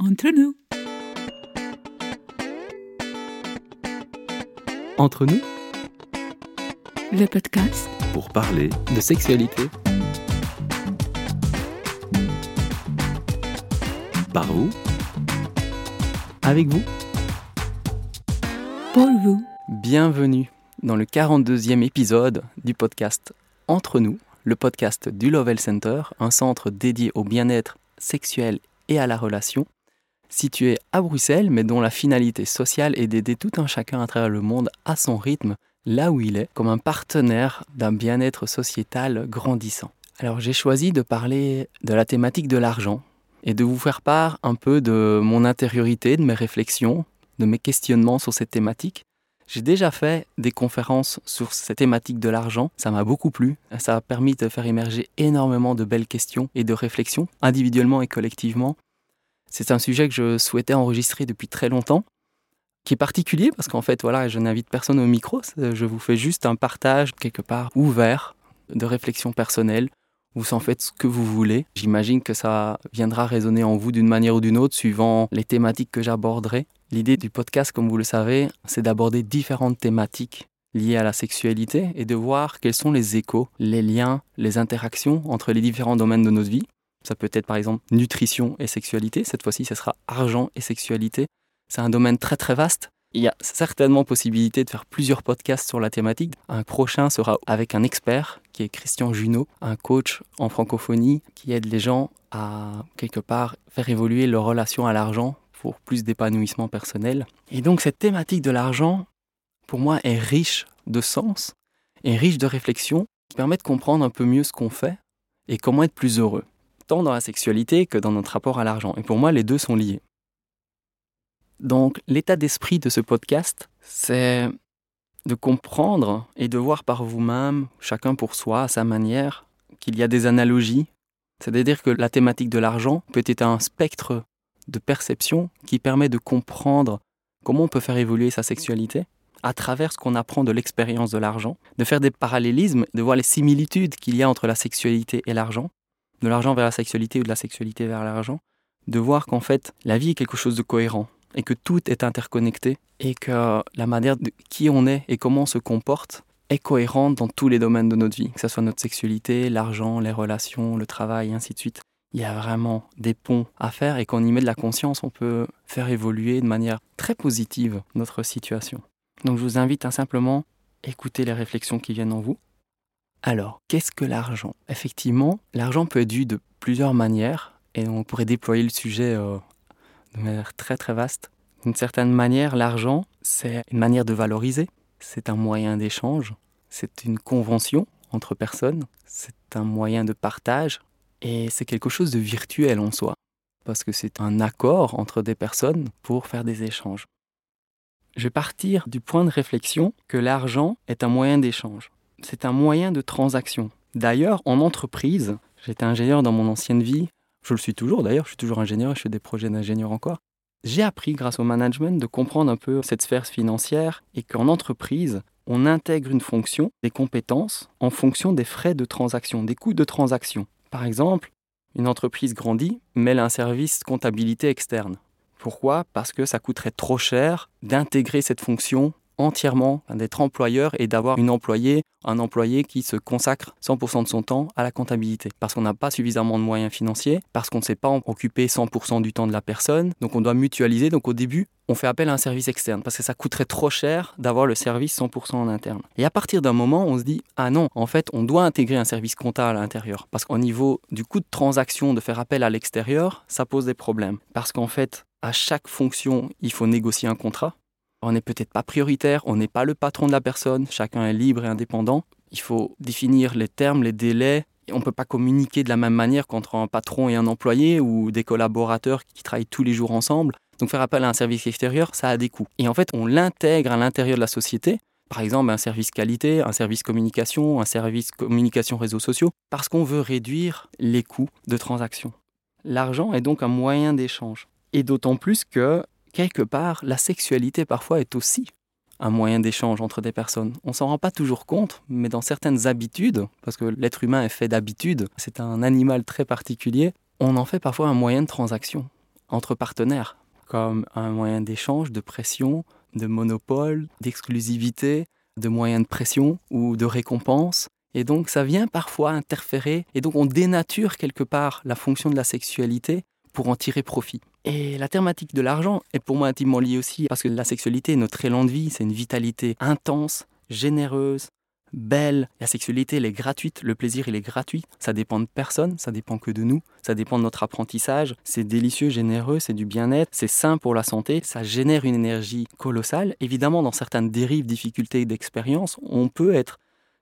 Entre nous. Entre nous, Le podcast pour parler de sexualité. Par vous, avec vous. pour vous. Bienvenue dans le 42e épisode du podcast Entre nous, le podcast du Lovell Center, un centre dédié au bien-être sexuel et à la relation, situé à Bruxelles, mais dont la finalité sociale est d'aider tout un chacun à travers le monde à son rythme, là où il est, comme un partenaire d'un bien-être sociétal grandissant. Alors j'ai choisi de parler de la thématique de l'argent et de vous faire part un peu de mon intériorité, de mes réflexions, de mes questionnements sur cette thématique. J'ai déjà fait des conférences sur cette thématique de l'argent, ça m'a beaucoup plu, ça a permis de faire émerger énormément de belles questions et de réflexions, individuellement et collectivement. C'est un sujet que je souhaitais enregistrer depuis très longtemps, qui est particulier parce qu'en fait, voilà, je n'invite personne au micro, je vous fais juste un partage quelque part ouvert de réflexions personnelles. Vous en faites ce que vous voulez. J'imagine que ça viendra résonner en vous d'une manière ou d'une autre suivant les thématiques que j'aborderai. L'idée du podcast, comme vous le savez, c'est d'aborder différentes thématiques liées à la sexualité et de voir quels sont les échos, les liens, les interactions entre les différents domaines de notre vie. Ça peut être par exemple nutrition et sexualité. Cette fois-ci, ce sera argent et sexualité. C'est un domaine très très vaste. Il y a certainement possibilité de faire plusieurs podcasts sur la thématique. Un prochain sera avec un expert qui est Christian Junot, un coach en francophonie qui aide les gens à quelque part faire évoluer leur relation à l'argent pour plus d'épanouissement personnel. Et donc cette thématique de l'argent, pour moi, est riche de sens et riche de réflexion qui permet de comprendre un peu mieux ce qu'on fait et comment être plus heureux, tant dans la sexualité que dans notre rapport à l'argent. Et pour moi, les deux sont liés. Donc l'état d'esprit de ce podcast, c'est de comprendre et de voir par vous-même, chacun pour soi, à sa manière, qu'il y a des analogies. C'est-à-dire que la thématique de l'argent peut être un spectre de perception qui permet de comprendre comment on peut faire évoluer sa sexualité à travers ce qu'on apprend de l'expérience de l'argent, de faire des parallélismes, de voir les similitudes qu'il y a entre la sexualité et l'argent, de l'argent vers la sexualité ou de la sexualité vers l'argent, de voir qu'en fait la vie est quelque chose de cohérent et que tout est interconnecté et que la manière de qui on est et comment on se comporte est cohérente dans tous les domaines de notre vie, que ce soit notre sexualité, l'argent, les relations, le travail, et ainsi de suite. Il y a vraiment des ponts à faire et quand on y met de la conscience, on peut faire évoluer de manière très positive notre situation. Donc je vous invite à simplement écouter les réflexions qui viennent en vous. Alors, qu'est-ce que l'argent? Effectivement, l'argent peut être vu de plusieurs manières et on pourrait déployer le sujet euh, de manière très très vaste. D'une certaine manière, l'argent, c'est une manière de valoriser, c'est un moyen d'échange, c'est une convention entre personnes, c'est un moyen de partage. Et c'est quelque chose de virtuel en soi, parce que c'est un accord entre des personnes pour faire des échanges. Je vais partir du point de réflexion que l'argent est un moyen d'échange, c'est un moyen de transaction. D'ailleurs, en entreprise, j'étais ingénieur dans mon ancienne vie, je le suis toujours d'ailleurs, je suis toujours ingénieur et je fais des projets d'ingénieur encore. J'ai appris grâce au management de comprendre un peu cette sphère financière et qu'en entreprise, on intègre une fonction, des compétences, en fonction des frais de transaction, des coûts de transaction. Par exemple, une entreprise grandit, mêle un service comptabilité externe. Pourquoi? Parce que ça coûterait trop cher d'intégrer cette fonction entièrement, d'être employeur et d'avoir une employée, un employé qui se consacre 100% de son temps à la comptabilité. Parce qu'on n'a pas suffisamment de moyens financiers, parce qu'on ne sait pas en occuper 100% du temps de la personne, donc on doit mutualiser. Donc au début, on fait appel à un service externe parce que ça coûterait trop cher d'avoir le service 100% en interne. Et à partir d'un moment, on se dit ah non, en fait, on doit intégrer un service comptable à l'intérieur parce qu'au niveau du coût de transaction de faire appel à l'extérieur, ça pose des problèmes parce qu'en fait, à chaque fonction, il faut négocier un contrat. On n'est peut-être pas prioritaire, on n'est pas le patron de la personne, chacun est libre et indépendant. Il faut définir les termes, les délais. On ne peut pas communiquer de la même manière qu'entre un patron et un employé ou des collaborateurs qui travaillent tous les jours ensemble. Donc faire appel à un service extérieur, ça a des coûts. Et en fait, on l'intègre à l'intérieur de la société, par exemple un service qualité, un service communication, un service communication réseaux sociaux, parce qu'on veut réduire les coûts de transaction. L'argent est donc un moyen d'échange. Et d'autant plus que, quelque part, la sexualité parfois est aussi un moyen d'échange entre des personnes. On s'en rend pas toujours compte, mais dans certaines habitudes, parce que l'être humain est fait d'habitudes, c'est un animal très particulier, on en fait parfois un moyen de transaction. entre partenaires, comme un moyen d'échange, de pression, de monopole, d'exclusivité, de moyens de pression ou de récompense. Et donc ça vient parfois interférer, et donc on dénature quelque part la fonction de la sexualité pour en tirer profit. Et la thématique de l'argent est pour moi intimement liée aussi, parce que la sexualité est notre élan de vie, c'est une vitalité intense, généreuse, belle. La sexualité, elle est gratuite, le plaisir, il est gratuit. Ça dépend de personne, ça dépend que de nous, ça dépend de notre apprentissage. C'est délicieux, généreux, c'est du bien-être, c'est sain pour la santé, ça génère une énergie colossale. Évidemment, dans certaines dérives, difficultés d'expérience, on peut être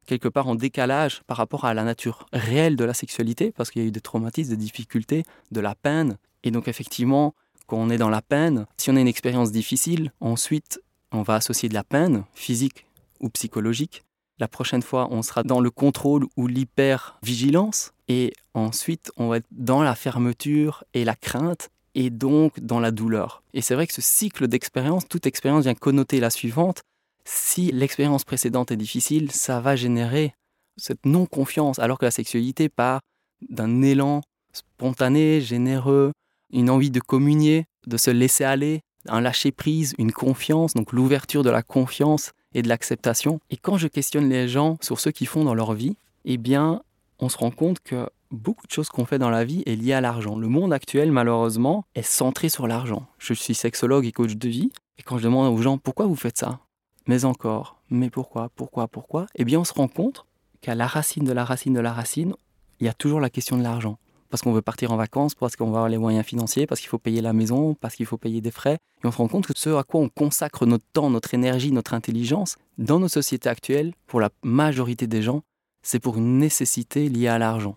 quelque part en décalage par rapport à la nature réelle de la sexualité, parce qu'il y a eu des traumatismes, des difficultés, de la peine. Et donc effectivement, quand on est dans la peine, si on a une expérience difficile, ensuite on va associer de la peine physique ou psychologique la prochaine fois, on sera dans le contrôle ou l'hyper-vigilance. Et ensuite, on va être dans la fermeture et la crainte et donc dans la douleur. Et c'est vrai que ce cycle d'expérience, toute expérience vient connoter la suivante. Si l'expérience précédente est difficile, ça va générer cette non-confiance, alors que la sexualité part d'un élan spontané, généreux, une envie de communier, de se laisser aller, un lâcher-prise, une confiance, donc l'ouverture de la confiance et de l'acceptation. Et quand je questionne les gens sur ce qu'ils font dans leur vie, eh bien, on se rend compte que beaucoup de choses qu'on fait dans la vie est liée à l'argent. Le monde actuel, malheureusement, est centré sur l'argent. Je suis sexologue et coach de vie, et quand je demande aux gens pourquoi vous faites ça, mais encore, mais pourquoi, pourquoi, pourquoi, eh bien, on se rend compte qu'à la racine de la racine de la racine, il y a toujours la question de l'argent parce qu'on veut partir en vacances, parce qu'on va avoir les moyens financiers, parce qu'il faut payer la maison, parce qu'il faut payer des frais. Et on se rend compte que ce à quoi on consacre notre temps, notre énergie, notre intelligence, dans nos sociétés actuelles, pour la majorité des gens, c'est pour une nécessité liée à l'argent.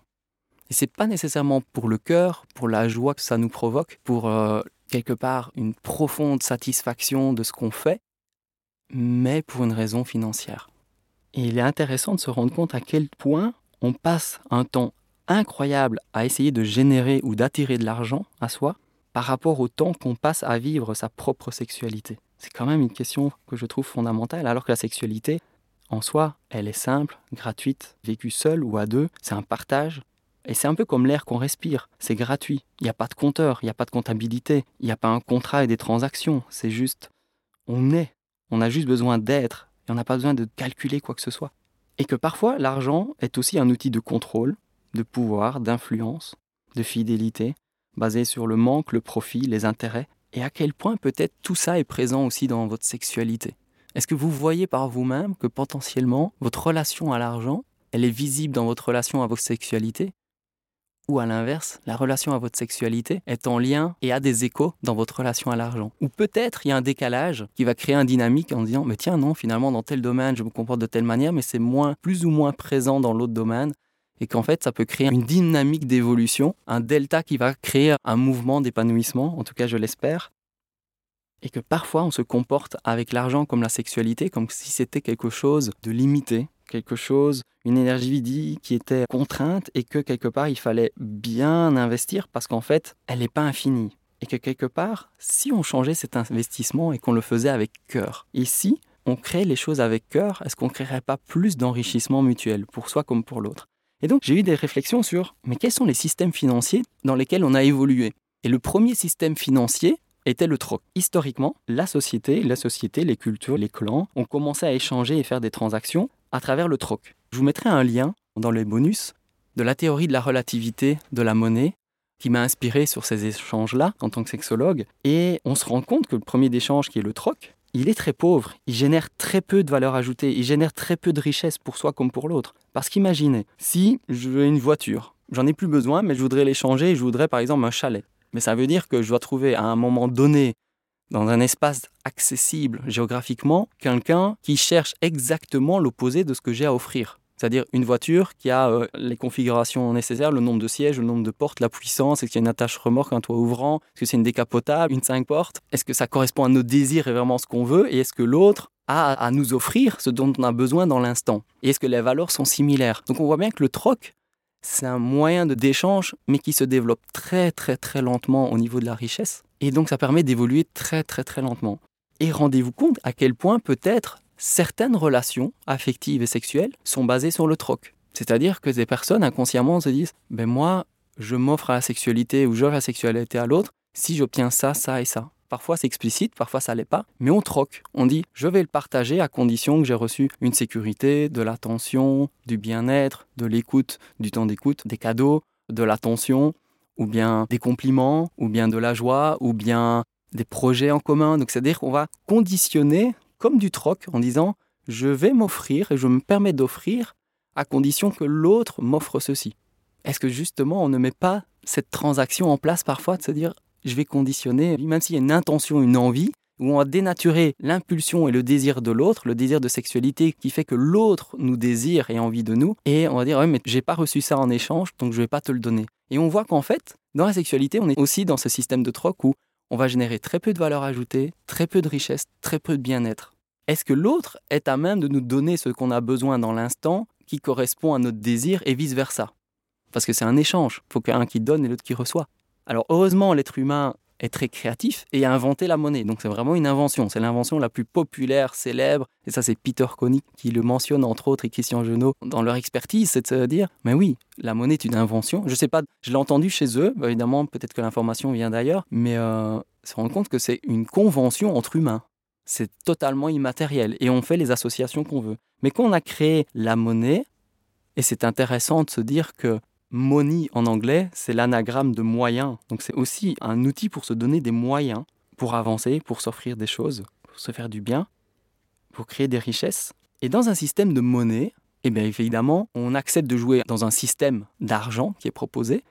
Et c'est pas nécessairement pour le cœur, pour la joie que ça nous provoque, pour euh, quelque part une profonde satisfaction de ce qu'on fait, mais pour une raison financière. Et il est intéressant de se rendre compte à quel point on passe un temps incroyable à essayer de générer ou d'attirer de l'argent à soi par rapport au temps qu'on passe à vivre sa propre sexualité. C'est quand même une question que je trouve fondamentale, alors que la sexualité, en soi, elle est simple, gratuite, vécue seule ou à deux, c'est un partage. Et c'est un peu comme l'air qu'on respire, c'est gratuit. Il n'y a pas de compteur, il n'y a pas de comptabilité, il n'y a pas un contrat et des transactions, c'est juste, on est, on a juste besoin d'être, et on n'a pas besoin de calculer quoi que ce soit. Et que parfois, l'argent est aussi un outil de contrôle, de pouvoir, d'influence, de fidélité, basé sur le manque, le profit, les intérêts, et à quel point peut-être tout ça est présent aussi dans votre sexualité? Est-ce que vous voyez par vous-même que potentiellement votre relation à l'argent, elle est visible dans votre relation à votre sexualité? Ou à l'inverse, la relation à votre sexualité est en lien et a des échos dans votre relation à l'argent. Ou peut-être il y a un décalage qui va créer un dynamique en disant mais tiens non, finalement dans tel domaine je me comporte de telle manière mais c'est moins plus ou moins présent dans l'autre domaine. Et qu'en fait ça peut créer une dynamique d'évolution, un delta qui va créer un mouvement d'épanouissement, en tout cas je l'espère, et que parfois on se comporte avec l'argent comme la sexualité, comme si c'était quelque chose de limité, quelque chose, une énergie vide qui était contrainte et que quelque part il fallait bien investir parce qu'en fait elle n'est pas infinie. Et que quelque part, si on changeait cet investissement et qu'on le faisait avec cœur, et si on crée les choses avec cœur, est-ce qu'on ne créerait pas plus d'enrichissement mutuel pour soi comme pour l'autre? Et donc j'ai eu des réflexions sur, mais quels sont les systèmes financiers dans lesquels on a évolué? Et le premier système financier était le troc. Historiquement, la société, la société, les cultures, les clans ont commencé à échanger et faire des transactions à travers le troc. Je vous mettrai un lien dans les bonus de la théorie de la relativité de la monnaie qui m'a inspiré sur ces échanges-là en tant que sexologue. Et on se rend compte que le premier échange qui est le troc, il est très pauvre, il génère très peu de valeur ajoutée, il génère très peu de richesse pour soi comme pour l'autre. Parce qu'imaginez, si je veux une voiture, j'en ai plus besoin, mais je voudrais l'échanger, je voudrais par exemple un chalet. Mais ça veut dire que je dois trouver à un moment donné, dans un espace accessible géographiquement, quelqu'un qui cherche exactement l'opposé de ce que j'ai à offrir c'est-à-dire une voiture qui a euh, les configurations nécessaires, le nombre de sièges, le nombre de portes, la puissance, est-ce qu'il y a une attache remorque, un toit ouvrant, est-ce que c'est une décapotable, une 5 portes, est-ce que ça correspond à nos désirs et vraiment ce qu'on veut, et est-ce que l'autre a à nous offrir ce dont on a besoin dans l'instant, et est-ce que les valeurs sont similaires. Donc on voit bien que le troc, c'est un moyen d'échange, mais qui se développe très très très lentement au niveau de la richesse, et donc ça permet d'évoluer très très très lentement. Et rendez-vous compte à quel point peut-être certaines relations affectives et sexuelles sont basées sur le troc. C'est-à-dire que des personnes inconsciemment se disent ben moi, je m'offre à la sexualité ou j'offre la sexualité à l'autre si j'obtiens ça, ça et ça. Parfois c'est explicite, parfois ça l'est pas, mais on troque. On dit je vais le partager à condition que j'ai reçu une sécurité, de l'attention, du bien-être, de l'écoute, du temps d'écoute, des cadeaux, de l'attention, ou bien des compliments, ou bien de la joie, ou bien des projets en commun. Donc c'est-à-dire qu'on va conditionner comme du troc en disant je vais m'offrir et je me permets d'offrir à condition que l'autre m'offre ceci. Est-ce que justement on ne met pas cette transaction en place parfois de se dire je vais conditionner, même s'il y a une intention, une envie, où on va dénaturer l'impulsion et le désir de l'autre, le désir de sexualité qui fait que l'autre nous désire et a envie de nous, et on va dire, ouais, mais j'ai pas reçu ça en échange, donc je vais pas te le donner. Et on voit qu'en fait, dans la sexualité, on est aussi dans ce système de troc où on va générer très peu de valeur ajoutée, très peu de richesse, très peu de bien-être. Est-ce que l'autre est à même de nous donner ce qu'on a besoin dans l'instant qui correspond à notre désir et vice-versa? Parce que c'est un échange, il faut qu'un qui donne et l'autre qui reçoit. Alors heureusement, l'être humain est très créatif et a inventé la monnaie. Donc c'est vraiment une invention. C'est l'invention la plus populaire, célèbre. Et ça, c'est Peter Koenig qui le mentionne, entre autres, et Christian Genot dans leur expertise. C'est de se dire, mais oui, la monnaie est une invention. Je ne sais pas, je l'ai entendu chez eux. Bah, évidemment, peut-être que l'information vient d'ailleurs. Mais euh, se rendre compte que c'est une convention entre humains. C'est totalement immatériel. Et on fait les associations qu'on veut. Mais quand on a créé la monnaie, et c'est intéressant de se dire que Money en anglais, c'est l'anagramme de moyen. Donc c'est aussi un outil pour se donner des moyens pour avancer, pour s'offrir des choses, pour se faire du bien, pour créer des richesses. Et dans un système de monnaie, eh bien évidemment, on accepte de jouer dans un système d'argent qui est proposé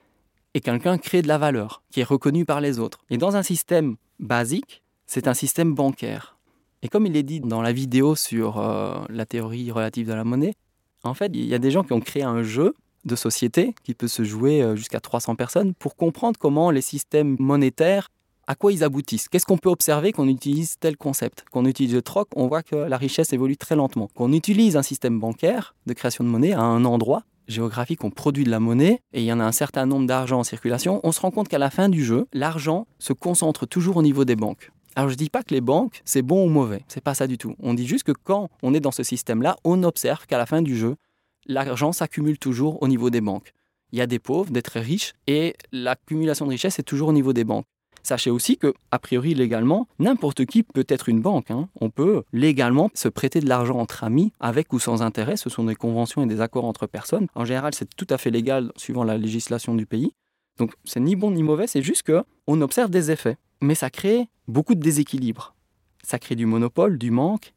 et quelqu'un crée de la valeur qui est reconnue par les autres. Et dans un système basique, c'est un système bancaire. Et comme il est dit dans la vidéo sur euh, la théorie relative de la monnaie, en fait, il y a des gens qui ont créé un jeu de société qui peut se jouer euh, jusqu'à 300 personnes pour comprendre comment les systèmes monétaires, à quoi ils aboutissent. Qu'est-ce qu'on peut observer qu'on utilise tel concept? Qu'on utilise le troc, on voit que la richesse évolue très lentement. Qu'on utilise un système bancaire de création de monnaie à un endroit géographique, on produit de la monnaie et il y en a un certain nombre d'argent en circulation, on se rend compte qu'à la fin du jeu, l'argent se concentre toujours au niveau des banques. Alors je ne dis pas que les banques, c'est bon ou mauvais, c'est pas ça du tout. On dit juste que quand on est dans ce système-là, on observe qu'à la fin du jeu, l'argent s'accumule toujours au niveau des banques. Il y a des pauvres, des très riches, et l'accumulation de richesse est toujours au niveau des banques. Sachez aussi que, a priori légalement, n'importe qui peut être une banque. Hein. On peut légalement se prêter de l'argent entre amis, avec ou sans intérêt. Ce sont des conventions et des accords entre personnes. En général, c'est tout à fait légal suivant la législation du pays. Donc, c'est ni bon ni mauvais, c'est juste que on observe des effets. Mais ça crée beaucoup de déséquilibre. Ça crée du monopole, du manque.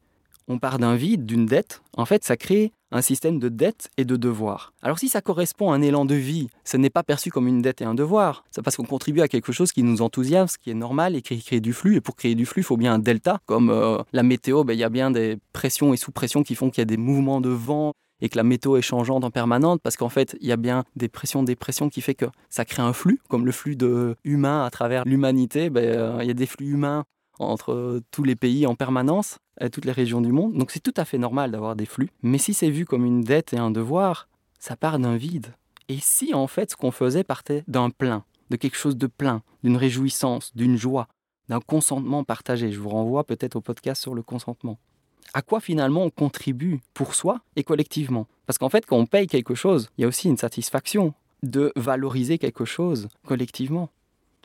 On part d'un vide, d'une dette. En fait, ça crée un système de dette et de devoir. Alors si ça correspond à un élan de vie, ce n'est pas perçu comme une dette et un devoir. C'est parce qu'on contribue à quelque chose qui nous enthousiasme, ce qui est normal et qui crée du flux. Et pour créer du flux, il faut bien un delta. Comme euh, la météo, ben, il y a bien des pressions et sous-pressions qui font qu'il y a des mouvements de vent et que la météo est changeante en permanence parce qu'en fait, il y a bien des pressions, des pressions qui fait que ça crée un flux, comme le flux de humains à travers l'humanité. Ben, euh, il y a des flux humains entre tous les pays en permanence, toutes les régions du monde. Donc c'est tout à fait normal d'avoir des flux. Mais si c'est vu comme une dette et un devoir, ça part d'un vide. Et si en fait ce qu'on faisait partait d'un plein, de quelque chose de plein, d'une réjouissance, d'une joie, d'un consentement partagé, je vous renvoie peut-être au podcast sur le consentement. À quoi finalement on contribue pour soi et collectivement? Parce qu'en fait, quand on paye quelque chose, il y a aussi une satisfaction de valoriser quelque chose collectivement.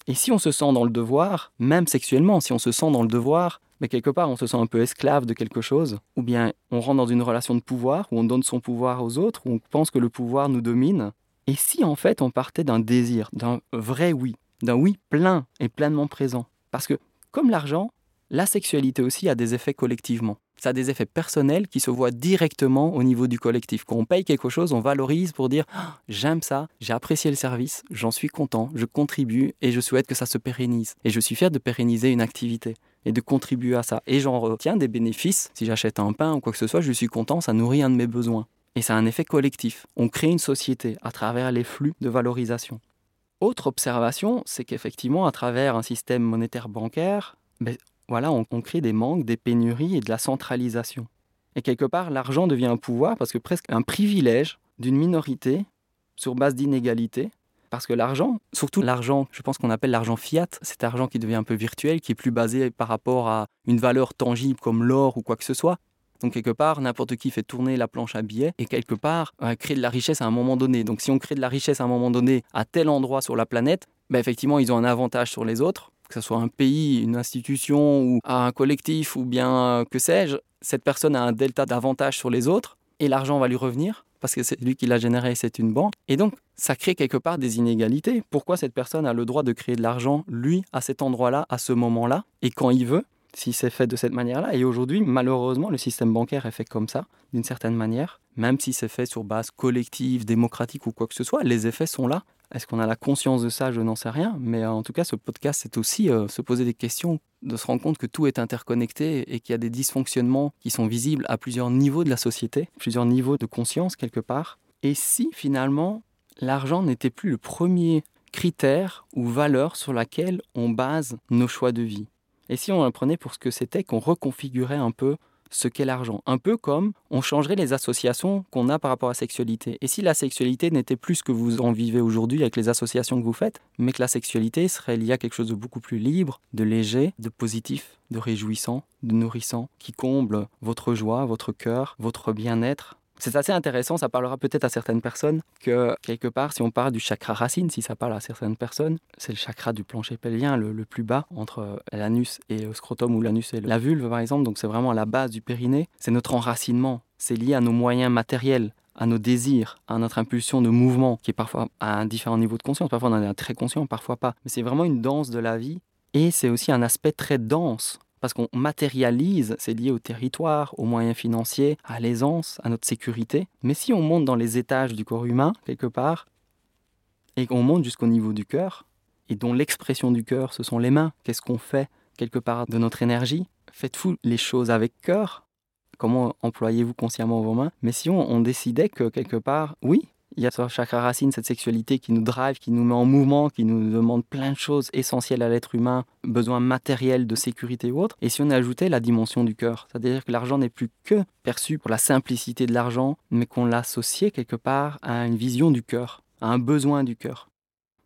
Et si on se sent dans le devoir, même sexuellement, si on se sent dans le devoir, mais quelque part on se sent un peu esclave de quelque chose, ou bien on rentre dans une relation de pouvoir, où on donne son pouvoir aux autres, où on pense que le pouvoir nous domine, et si en fait on partait d'un désir, d'un vrai oui, d'un oui plein et pleinement présent? Parce que comme l'argent, la sexualité aussi a des effets collectivement ça a des effets personnels qui se voient directement au niveau du collectif. Quand on paye quelque chose, on valorise pour dire ah, j'aime ça, j'ai apprécié le service, j'en suis content, je contribue et je souhaite que ça se pérennise. Et je suis fier de pérenniser une activité et de contribuer à ça. Et j'en retiens des bénéfices. Si j'achète un pain ou quoi que ce soit, je suis content, ça nourrit un de mes besoins. Et ça a un effet collectif. On crée une société à travers les flux de valorisation. Autre observation, c'est qu'effectivement, à travers un système monétaire bancaire, ben, voilà, on, crée des manques, des pénuries et de la centralisation. Et quelque part, l'argent devient un pouvoir parce que presque un privilège d'une minorité sur base d'inégalité. Parce que l'argent, surtout l'argent, je pense qu'on appelle l'argent fiat, cet argent qui devient un peu virtuel, qui est plus basé par rapport à une valeur tangible comme l'or ou quoi que ce soit. Donc quelque part, n'importe qui fait tourner la planche à billets et quelque part euh, crée de la richesse à un moment donné. Donc si on crée de la richesse à un moment donné à tel endroit sur la planète, ben effectivement, ils ont un avantage sur les autres, que ce soit un pays, une institution ou un collectif ou bien que sais-je, cette personne a un delta d'avantage sur les autres et l'argent va lui revenir parce que c'est lui qui l'a généré, c'est une banque. Et donc, ça crée quelque part des inégalités. Pourquoi cette personne a le droit de créer de l'argent, lui, à cet endroit-là, à ce moment-là, et quand il veut, si c'est fait de cette manière-là? Et aujourd'hui, malheureusement, le système bancaire est fait comme ça, d'une certaine manière. Même si c'est fait sur base collective, démocratique ou quoi que ce soit, les effets sont là. Est-ce qu'on a la conscience de ça? Je n'en sais rien. Mais en tout cas, ce podcast, c'est aussi euh, se poser des questions, de se rendre compte que tout est interconnecté et qu'il y a des dysfonctionnements qui sont visibles à plusieurs niveaux de la société, plusieurs niveaux de conscience quelque part. Et si finalement, l'argent n'était plus le premier critère ou valeur sur laquelle on base nos choix de vie? Et si on apprenait pour ce que c'était, qu'on reconfigurait un peu ce qu'est l'argent. Un peu comme on changerait les associations qu'on a par rapport à la sexualité. Et si la sexualité n'était plus ce que vous en vivez aujourd'hui avec les associations que vous faites, mais que la sexualité serait liée à quelque chose de beaucoup plus libre, de léger, de positif, de réjouissant, de nourrissant, qui comble votre joie, votre cœur, votre bien-être, c'est assez intéressant, ça parlera peut-être à certaines personnes que quelque part, si on parle du chakra racine, si ça parle à certaines personnes, c'est le chakra du plancher pelvien le, le plus bas entre l'anus et le scrotum ou l'anus et la vulve par exemple, donc c'est vraiment à la base du périnée, c'est notre enracinement, c'est lié à nos moyens matériels, à nos désirs, à notre impulsion de mouvement, qui est parfois à un différent niveau de conscience. Parfois on en est très conscient, parfois pas. Mais c'est vraiment une danse de la vie. Et c'est aussi un aspect très dense parce qu'on matérialise, c'est lié au territoire, aux moyens financiers, à l'aisance, à notre sécurité. Mais si on monte dans les étages du corps humain, quelque part, et qu'on monte jusqu'au niveau du cœur, et dont l'expression du cœur, ce sont les mains, qu'est-ce qu'on fait quelque part de notre énergie? Faites-vous les choses avec cœur? Comment employez-vous consciemment vos mains? Mais si on, on décidait que quelque part, oui, il y a sur chakra racine cette sexualité qui nous drive, qui nous met en mouvement, qui nous demande plein de choses essentielles à l'être humain, besoins matériels de sécurité ou autre. Et si on ajoutait la dimension du cœur, c'est-à-dire que l'argent n'est plus que perçu pour la simplicité de l'argent, mais qu'on l'associait quelque part à une vision du cœur, à un besoin du cœur.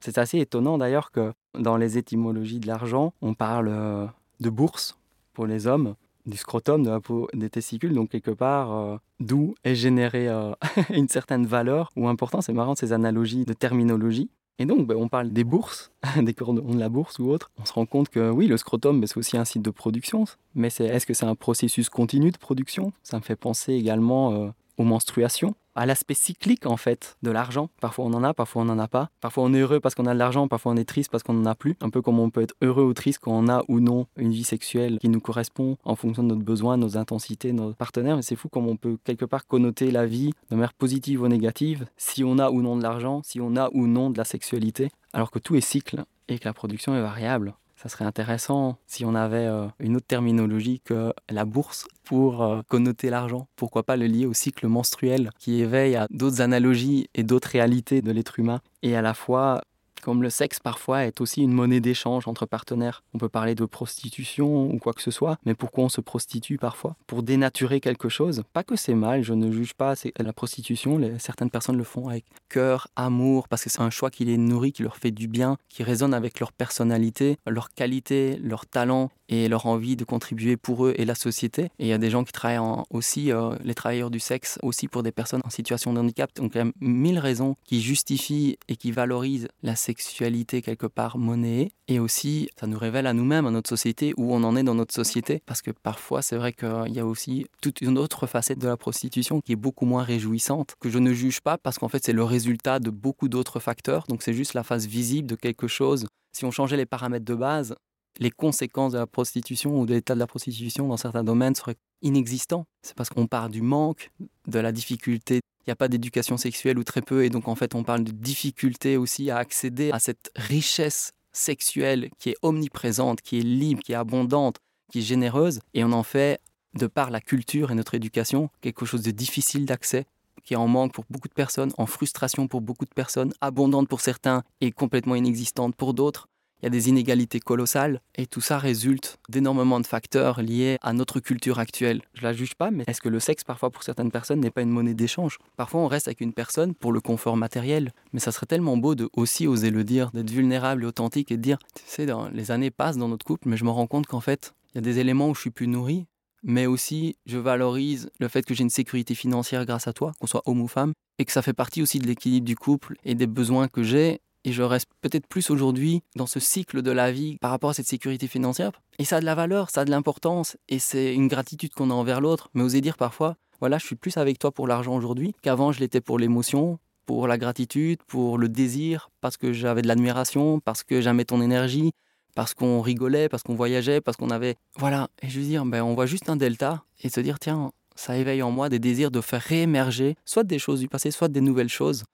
C'est assez étonnant d'ailleurs que dans les étymologies de l'argent, on parle euh, de bourse pour les hommes, du scrotum, de la peau des testicules, donc quelque part, euh, d'où est générée euh, une certaine valeur ou importance. C'est marrant ces analogies de terminologie. Et donc, ben, on parle des bourses, des cordons de la bourse ou autre. On se rend compte que oui, le scrotum, ben, c'est aussi un site de production. Mais est-ce que c'est un processus continu de production? Ça me fait penser également euh, aux menstruations à l'aspect cyclique en fait de l'argent. Parfois on en a, parfois on n'en a pas. Parfois on est heureux parce qu'on a de l'argent, parfois on est triste parce qu'on n'en a plus. Un peu comme on peut être heureux ou triste quand on a ou non une vie sexuelle qui nous correspond en fonction de notre besoin, nos intensités, nos partenaires. Mais c'est fou comme on peut quelque part connoter la vie de manière positive ou négative si on a ou non de l'argent, si on a ou non de la sexualité. Alors que tout est cycle et que la production est variable ça serait intéressant si on avait euh, une autre terminologie que la bourse pour euh, connoter l'argent. Pourquoi pas le lier au cycle menstruel qui éveille à d'autres analogies et d'autres réalités de l'être humain et à la fois comme le sexe parfois est aussi une monnaie d'échange entre partenaires. On peut parler de prostitution ou quoi que ce soit, mais pourquoi on se prostitue parfois? Pour dénaturer quelque chose? Pas que c'est mal, je ne juge pas la prostitution, certaines personnes le font avec cœur, amour, parce que c'est un choix qui les nourrit, qui leur fait du bien, qui résonne avec leur personnalité, leur qualité, leur talent et leur envie de contribuer pour eux et la société. Et il y a des gens qui travaillent aussi, euh, les travailleurs du sexe, aussi pour des personnes en situation de handicap. Donc il y a mille raisons qui justifient et qui valorisent la sexualité quelque part monnayée. Et aussi, ça nous révèle à nous-mêmes, à notre société, où on en est dans notre société. Parce que parfois, c'est vrai qu'il y a aussi toute une autre facette de la prostitution qui est beaucoup moins réjouissante, que je ne juge pas parce qu'en fait, c'est le résultat de beaucoup d'autres facteurs. Donc c'est juste la face visible de quelque chose. Si on changeait les paramètres de base, les conséquences de la prostitution ou de l'état de la prostitution dans certains domaines seraient inexistants. C'est parce qu'on part du manque, de la difficulté. Il n'y a pas d'éducation sexuelle ou très peu, et donc en fait on parle de difficulté aussi à accéder à cette richesse sexuelle qui est omniprésente, qui est libre, qui est abondante, qui est généreuse, et on en fait, de par la culture et notre éducation, quelque chose de difficile d'accès qui est en manque pour beaucoup de personnes, en frustration pour beaucoup de personnes, abondante pour certains et complètement inexistante pour d'autres il y a des inégalités colossales et tout ça résulte d'énormément de facteurs liés à notre culture actuelle. Je la juge pas, mais est-ce que le sexe parfois pour certaines personnes n'est pas une monnaie d'échange? Parfois on reste avec une personne pour le confort matériel, mais ça serait tellement beau de aussi oser le dire, d'être vulnérable et authentique et de dire, tu sais, dans, les années passent dans notre couple, mais je me rends compte qu'en fait, il y a des éléments où je suis plus nourri, mais aussi je valorise le fait que j'ai une sécurité financière grâce à toi, qu'on soit homme ou femme, et que ça fait partie aussi de l'équilibre du couple et des besoins que j'ai et je reste peut-être plus aujourd'hui dans ce cycle de la vie par rapport à cette sécurité financière. Et ça a de la valeur, ça a de l'importance, et c'est une gratitude qu'on a envers l'autre. Mais oser dire parfois, voilà, je suis plus avec toi pour l'argent aujourd'hui qu'avant je l'étais pour l'émotion, pour la gratitude, pour le désir, parce que j'avais de l'admiration, parce que j'aimais ton énergie, parce qu'on rigolait, parce qu'on voyageait, parce qu'on avait... Voilà, et je veux dire, ben, on voit juste un delta, et se dire, tiens, ça éveille en moi des désirs de faire réémerger, soit des choses du passé, soit des nouvelles choses,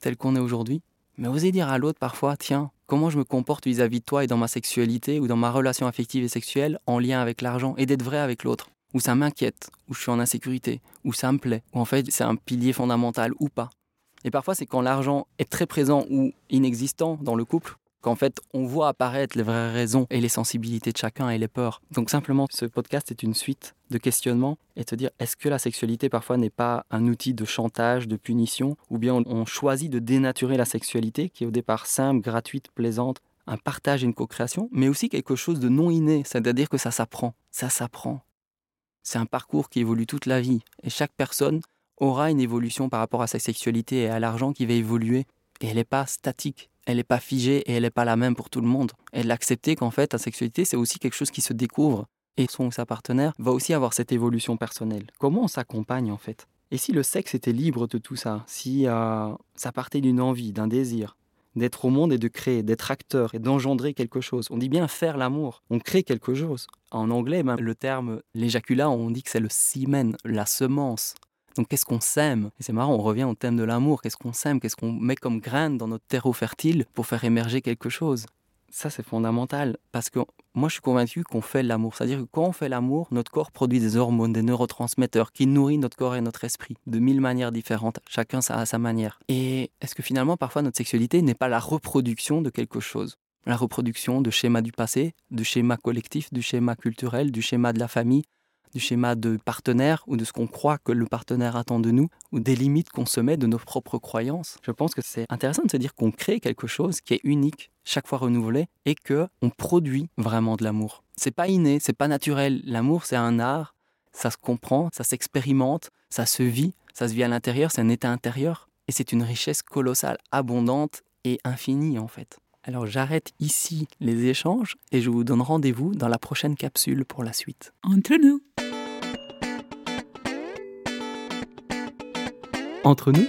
telles qu'on est aujourd'hui. Mais oser dire à l'autre parfois, tiens, comment je me comporte vis-à-vis de toi et dans ma sexualité ou dans ma relation affective et sexuelle en lien avec l'argent et d'être vrai avec l'autre? Où ça m'inquiète, où je suis en insécurité, où ça me plaît, où en fait c'est un pilier fondamental ou pas? Et parfois c'est quand l'argent est très présent ou inexistant dans le couple qu'en fait on voit apparaître les vraies raisons et les sensibilités de chacun et les peurs. Donc simplement ce podcast est une suite de questionnements et te dire est-ce que la sexualité parfois n'est pas un outil de chantage, de punition, ou bien on choisit de dénaturer la sexualité qui est au départ simple, gratuite, plaisante, un partage et une co-création, mais aussi quelque chose de non inné, c'est-à-dire que ça s'apprend, ça s'apprend. C'est un parcours qui évolue toute la vie et chaque personne aura une évolution par rapport à sa sexualité et à l'argent qui va évoluer et elle n'est pas statique elle n'est pas figée et elle n'est pas la même pour tout le monde. Et l'accepter qu'en fait, la sexualité, c'est aussi quelque chose qui se découvre. Et son ou sa partenaire va aussi avoir cette évolution personnelle. Comment on s'accompagne en fait? Et si le sexe était libre de tout ça Si euh, ça partait d'une envie, d'un désir, d'être au monde et de créer, d'être acteur et d'engendrer quelque chose. On dit bien faire l'amour, on crée quelque chose. En anglais, même, le terme l'éjaculat, on dit que c'est le semen, la semence. Donc qu'est-ce qu'on sème? Et c'est marrant, on revient au thème de l'amour. Qu'est-ce qu'on sème? Qu'est-ce qu'on met comme graine dans notre terreau fertile pour faire émerger quelque chose? Ça, c'est fondamental parce que moi, je suis convaincu qu'on fait l'amour. C'est-à-dire que quand on fait l'amour, notre corps produit des hormones, des neurotransmetteurs qui nourrissent notre corps et notre esprit de mille manières différentes, chacun à sa manière. Et est-ce que finalement, parfois, notre sexualité n'est pas la reproduction de quelque chose? La reproduction de schémas du passé, de schémas collectifs, du schéma culturel, du schéma de la famille, du schéma de partenaire ou de ce qu'on croit que le partenaire attend de nous ou des limites qu'on se met de nos propres croyances. Je pense que c'est intéressant de se dire qu'on crée quelque chose qui est unique, chaque fois renouvelé et que on produit vraiment de l'amour. C'est pas inné, c'est pas naturel. L'amour, c'est un art, ça se comprend, ça s'expérimente, ça se vit, ça se vit à l'intérieur, c'est un état intérieur et c'est une richesse colossale, abondante et infinie en fait. Alors j'arrête ici les échanges et je vous donne rendez-vous dans la prochaine capsule pour la suite. Entre nous. Entre nous,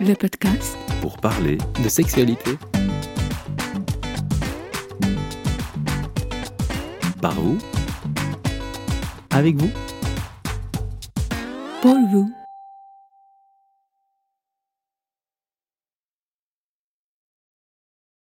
le podcast pour parler de sexualité. Par vous Avec vous pour vous.